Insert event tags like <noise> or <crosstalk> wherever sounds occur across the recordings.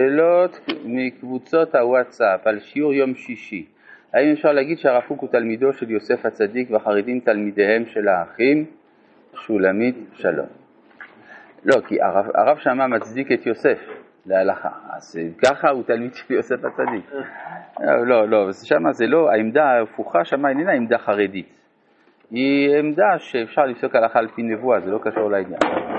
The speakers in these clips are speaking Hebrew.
שאלות מקבוצות הוואטסאפ על שיעור יום שישי. האם אפשר להגיד שהרב קוק הוא תלמידו של יוסף הצדיק והחרדים תלמידיהם של האחים? שולמית שלום. לא, כי הרב, הרב שמה מצדיק את יוסף להלכה, אז ככה הוא תלמיד של יוסף הצדיק. לא, לא, לא שמה זה לא, העמדה ההפוכה שמה איננה עמדה חרדית. היא עמדה שאפשר לפסוק הלכה על פי נבואה, זה לא קשור לעניין.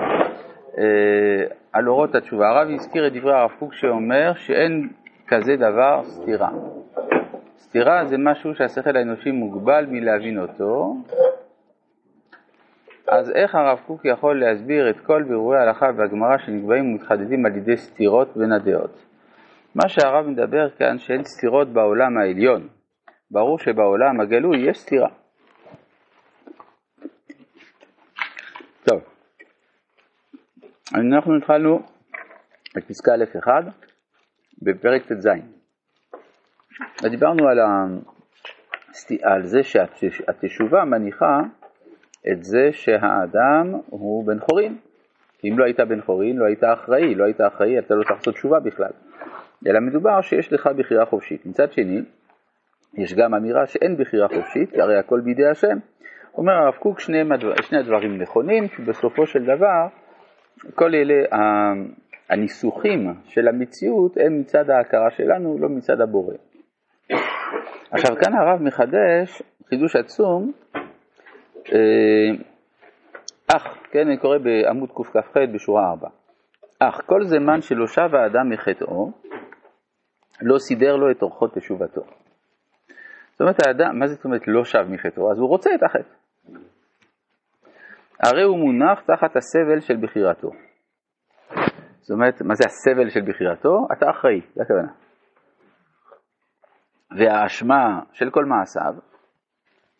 אה, על אורות התשובה. הרב הזכיר את דברי הרב קוק שאומר שאין כזה דבר סתירה. סתירה זה משהו שהשכל האנושי מוגבל מלהבין אותו, אז איך הרב קוק יכול להסביר את כל בירורי ההלכה והגמרא שנקבעים ומתחדדים על ידי סתירות בין הדעות? מה שהרב מדבר כאן שאין סתירות בעולם העליון. ברור שבעולם הגלוי יש סתירה. טוב, אנחנו התחלנו את פסקה א'1 בפרק ט"ז. ודיברנו על, ה... על זה שהתשובה מניחה את זה שהאדם הוא בן חורין. אם לא היית בן חורין, לא היית אחראי, לא היית אחראי, אתה לא צריך לעשות תשובה בכלל. אלא מדובר שיש לך בחירה חופשית. מצד שני, יש גם אמירה שאין בחירה חופשית, הרי הכל בידי השם. אומר הרב קוק, שני, שני הדברים נכונים, שבסופו של דבר כל אלה הניסוחים של המציאות הם מצד ההכרה שלנו, לא מצד הבורא. עכשיו כאן הרב מחדש חידוש עצום, אה, אך, כן, אני קורא בעמוד קכ"ח בשורה 4, אך כל זמן שלא שב האדם מחטאו, לא סידר לו את אורחות תשובתו. זאת אומרת, האדם, מה זאת אומרת לא שב מחטאו? אז הוא רוצה את החטא. הרי הוא מונח תחת הסבל של בחירתו. זאת אומרת, מה זה הסבל של בחירתו? אתה אחראי, זה הכוונה. והאשמה של כל מעשיו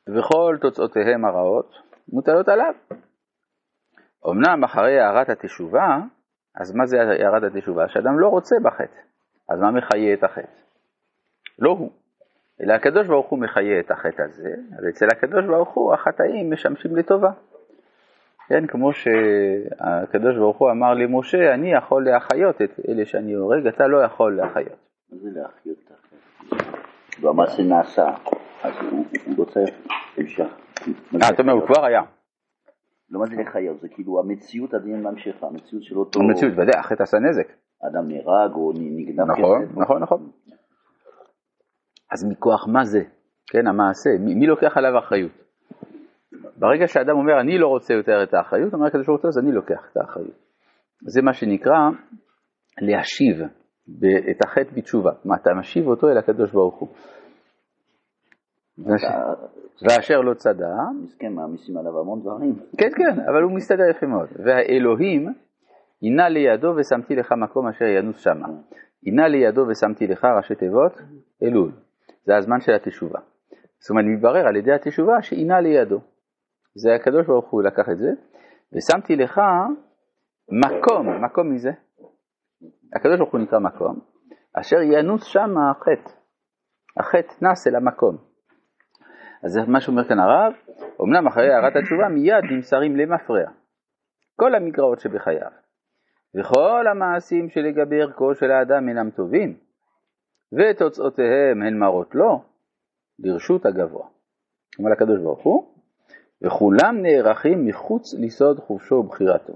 וכל תוצאותיהם הרעות מוטלות עליו. אמנם אחרי הערת התשובה, אז מה זה הערת התשובה? שאדם לא רוצה בחטא. אז מה מחיה את החטא? לא הוא, אלא הקדוש ברוך הוא מחיה את החטא הזה, ואצל הקדוש ברוך הוא החטאים משמשים לטובה. כן, כמו שהקדוש ברוך הוא אמר למשה, אני יכול להחיות את אלה שאני הורג, אתה לא יכול להחיות. מה זה להחיות את החטא? והמעשה נעשה, אז הוא צריך המשך. אה, אתה אומר, הוא כבר היה. לא מה זה לחיות, זה כאילו המציאות עדיין ממשיכה, המציאות של אותו... המציאות, ודאי, החטא עשה נזק. אדם נהרג או נגנב נכון, נכון, נכון. אז מכוח מה זה? כן, המעשה, מי לוקח עליו אחריות? ברגע שאדם אומר, אני לא רוצה יותר את האחריות, אומר הקדוש ברוך הוא, אז אני לוקח את האחריות. זה מה שנקרא להשיב את החטא בתשובה. מה, אתה משיב אותו אל הקדוש ברוך הוא. ואשר לא צדע. מסכן, מעמיסים עליו המון דברים. כן, כן, אבל הוא מסתדר יפה מאוד. והאלוהים, הנה לידו ושמתי לך מקום אשר ינוס שמה. הנה לידו ושמתי לך ראשי תיבות, אלול. זה הזמן של התשובה. זאת אומרת, מתברר על ידי התשובה שהינה לידו. זה הקדוש ברוך הוא לקח את זה, ושמתי לך מקום, מקום מזה. הקדוש ברוך הוא נקרא מקום, אשר ינוס שם החטא. החטא נס אל המקום. אז זה מה שאומר כאן הרב, אמנם אחרי הערת התשובה מיד נמסרים למפרע. כל המגרעות שבחייו, וכל המעשים שלגבי ערכו של האדם אינם טובים, ותוצאותיהם הן מרות לו, לרשות הגבוה. אומר הקדוש ברוך הוא, וכולם נערכים מחוץ לסוד חופשו ובחירתו.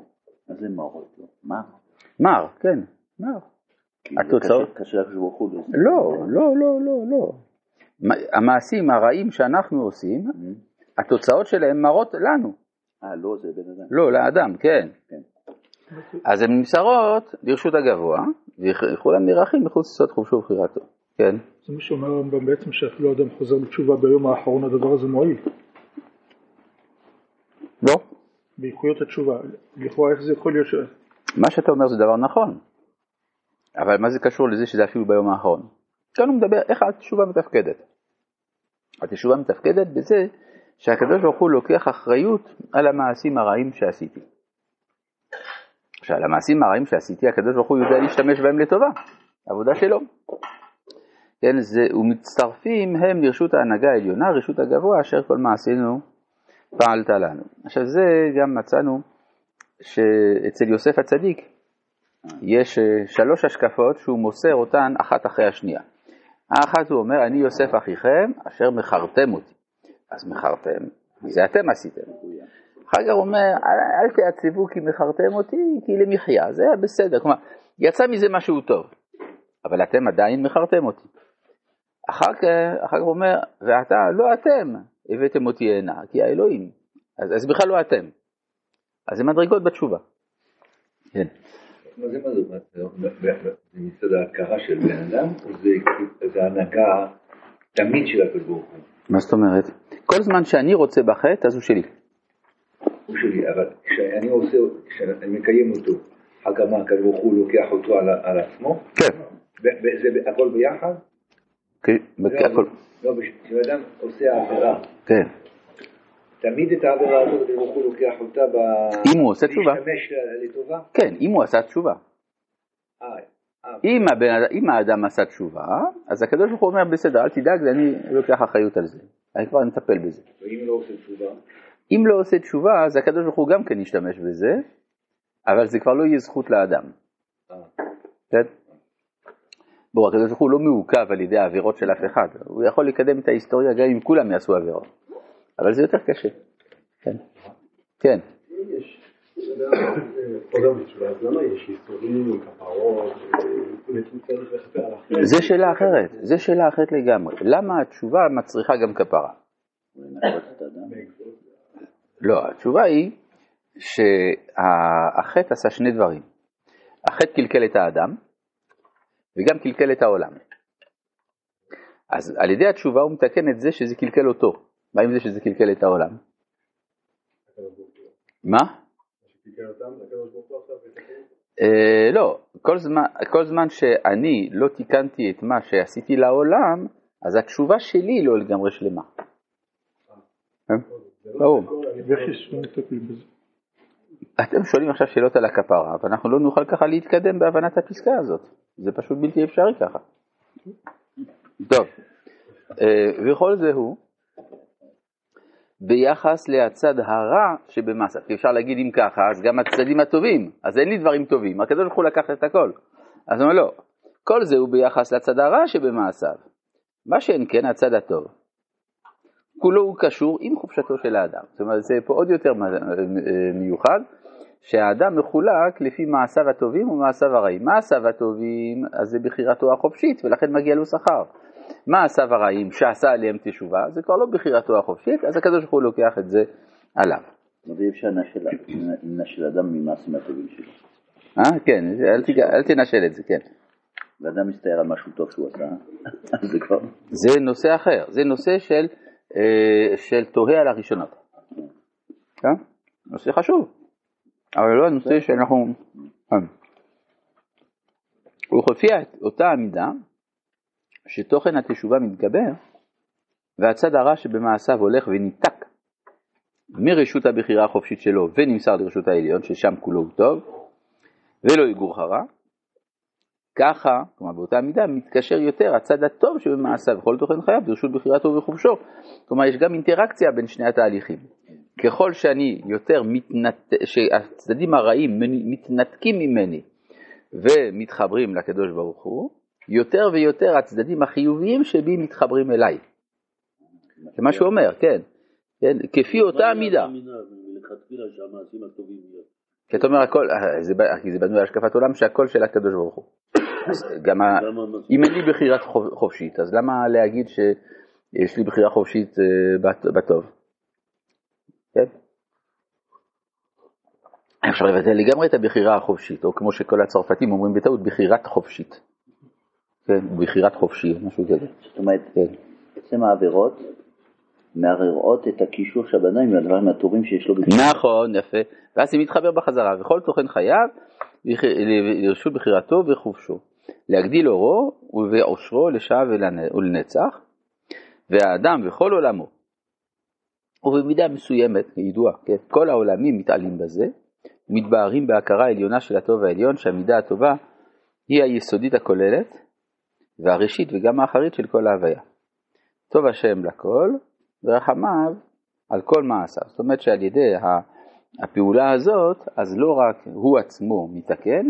מה זה מרות לו? מר? מר, כן, מר. התוצאות... קשה לקדוש ברוך הוא לא, לא, לא, לא, לא. המעשים הרעים שאנחנו עושים, mm-hmm. התוצאות שלהם מרות לנו. אה, לא, זה בן אדם. לא, לאדם, כן. כן. אז הן נמסרות לרשות הגבוה, וכולם נערכים מחוץ לסוד חופשו ובחירתו. כן. זה מה שאומר הרמב"ם בעצם שאפילו אדם חוזר בתשובה ביום האחרון הדבר הזה מועיל. לא. באיכויות התשובה. לכאורה איך זה יכול להיות ש... מה שאתה אומר זה דבר נכון, אבל מה זה קשור לזה שזה אפילו ביום האחרון? כאן הוא מדבר איך התשובה מתפקדת. התשובה מתפקדת בזה שהקדוש ברוך הוא לוקח אחריות על המעשים הרעים שעשיתי. עכשיו, המעשים הרעים שעשיתי, הקדוש ברוך הוא יודע להשתמש בהם לטובה, עבודה שלו. כן, זה, ומצטרפים הם לרשות ההנהגה העליונה, רשות הגבוה, אשר כל מעשינו פעלת לנו. עכשיו זה גם מצאנו שאצל יוסף הצדיק, יש אה, שלוש השקפות שהוא מוסר אותן אחת אחרי השנייה. האחת הוא אומר, אני יוסף אחיכם אשר מכרתם אותי. אז מכרתם, זה אתם עשיתם. אחר כך הוא אומר, אל, אל תעצבו כי מכרתם אותי, כי למחיה, זה היה בסדר. כלומר, יצא מזה משהו טוב, אבל אתם עדיין מכרתם אותי. אחר כך, אחר כך הוא אומר, ואתה, לא אתם הבאתם אותי הנה, כי האלוהים. אז, אז בכלל לא אתם. אז זה מדרגות בתשובה. כן. מה זה מה זה? זה מצד ההכרה של בן אדם, או זה הנהגה תמיד של הקדוש ברוך הוא? מה זאת אומרת? כל זמן שאני רוצה בחטא, אז הוא שלי. הוא שלי, אבל כשאני עושה, כשאני מקיים אותו, אחר כך מה הקדוש ברוך הוא לוקח אותו על, על עצמו? כן. זה הכל ביחד? לא, הכל. לא, כשאדם עושה עבירה, כן. תמיד את העבירה הזאת הקדוש ברוך הוא לוקח אותה ב... אם הוא עושה תשובה. להשתמש לטובה? כן, אם הוא עשה תשובה. אה, אה, אם, הבן, אם האדם עשה תשובה, אז הקדוש ברוך הוא אומר, בסדר, אל תדאג, אני לוקח אחריות על זה. אני כבר נטפל בזה. ואם לא עושה תשובה? אם לא עושה תשובה, אז הקדוש ברוך הוא גם כן ישתמש בזה, אבל זה כבר לא יהיה זכות לאדם. אה. כן? בואו, הקדוש ברוך הוא לא מעוכב על ידי העבירות של אף אחד. הוא יכול לקדם את ההיסטוריה גם אם כולם יעשו עבירות. אבל זה יותר קשה. כן. כן. זה שאלה אחרת, זה שאלה אחרת לגמרי. למה התשובה מצריכה גם כפרה? לא, התשובה היא שהחטא עשה שני דברים. החטא קלקל את האדם וגם קלקל את העולם. אז על ידי התשובה הוא מתקן את זה שזה קלקל אותו. מה עם זה שזה קלקל את העולם? מה? אה, לא, כל זמן, שאני לא תיקנתי את מה שעשיתי לעולם, אז התשובה שלי לא לגמרי שלמה. אה? ברור. אתם שואלים עכשיו שאלות על הכפרה, ואנחנו לא נוכל ככה להתקדם בהבנת הפסקה הזאת. זה פשוט בלתי אפשרי ככה. טוב, אה, וכל זה הוא ביחס לצד הרע שבמסה. כי אפשר להגיד אם ככה, אז גם הצדדים הטובים, אז אין לי דברים טובים, הקדוש ברוך הוא לקח את הכל. אז הוא אומר לא, כל זה הוא ביחס לצד הרע שבמעשיו. מה שאין כן הצד הטוב. כולו הוא קשור עם חופשתו של האדם. זאת אומרת, זה פה עוד יותר מיוחד, שהאדם מחולק לפי מעשיו הטובים ומעשיו הרעים. מעשיו הטובים, אז זה בחירתו החופשית, ולכן מגיע לו שכר. מעשיו הרעים שעשה עליהם תשובה, זה כבר לא בחירתו החופשית, אז הקדוש ברוך הוא לוקח את זה עליו. אבל אי אפשר לנשל אדם ממעשים הטובים שלו. אה, כן, אל, תנשל את זה, כן. ואדם מסתער על משהו טוב שהוא עשה, זה כבר... זה נושא אחר, זה נושא של, אה, תוהה על הראשונות. כן? נושא חשוב, אבל לא הנושא שאנחנו... כן. הוא חופיע את אותה המידה שתוכן התשובה מתגבר והצד הרע שבמעשיו הולך וניתק מרשות הבחירה החופשית שלו ונמסר לרשות העליון ששם כולו הוא טוב ולא יגור חרא, ככה, כלומר באותה מידה, מתקשר יותר הצד הטוב שבמעשיו וכל תוכן חייו ברשות בחירתו וחופשו. כלומר יש גם אינטראקציה בין שני התהליכים. ככל שאני יותר מתנת... שהצדדים הרעים מתנתקים ממני ומתחברים לקדוש ברוך הוא, יותר ויותר הצדדים החיוביים שבי מתחברים אליי. זה מה שהוא אומר, כן. כן, כפי אותה המידה. כי אתה אומר הכל, כי זה בנוי על השקפת עולם שהכל של הקדוש ברוך הוא. <coughs> גם <coughs> אם אין לי בחירה חופשית, אז למה להגיד שיש לי בחירה חופשית אה, בטוב? כן? אפשר לבטל לגמרי את הבחירה החופשית, או כמו שכל הצרפתים אומרים בטעות, בחירת חופשית. כן, בחירת חופשי, משהו כזה. זאת אומרת, כן. בעצם העבירות מערערות את הקישור של הבניים מהדברים הטובים שיש לו בפנים. נכון, יפה. ואז זה מתחבר בחזרה, וכל תוכן חייו לרשות בחירתו וחופשו. להגדיל אורו ועושרו לשעה ולנצח, והאדם וכל עולמו, ובמידה מסוימת, ידועה, כן, כל העולמים מתעלים בזה, מתבהרים בהכרה העליונה של הטוב העליון, שהמידה הטובה היא היסודית הכוללת, והראשית וגם האחרית של כל ההוויה. טוב השם לכל, ורחמיו על כל מעשיו. זאת אומרת שעל ידי הפעולה הזאת, אז לא רק הוא עצמו מתקן,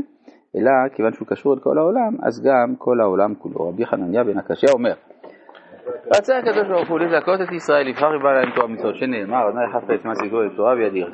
אלא כיוון שהוא קשור אל כל העולם, אז גם כל העולם כולו. רבי חנניה בן הקשיא אומר, רצה הקדוש ברוך הוא לזכות את ישראל, לבחר ובא להם תורה מצוות, שנאמר, אדוני חפץ מה סיגו את תורה וידיר.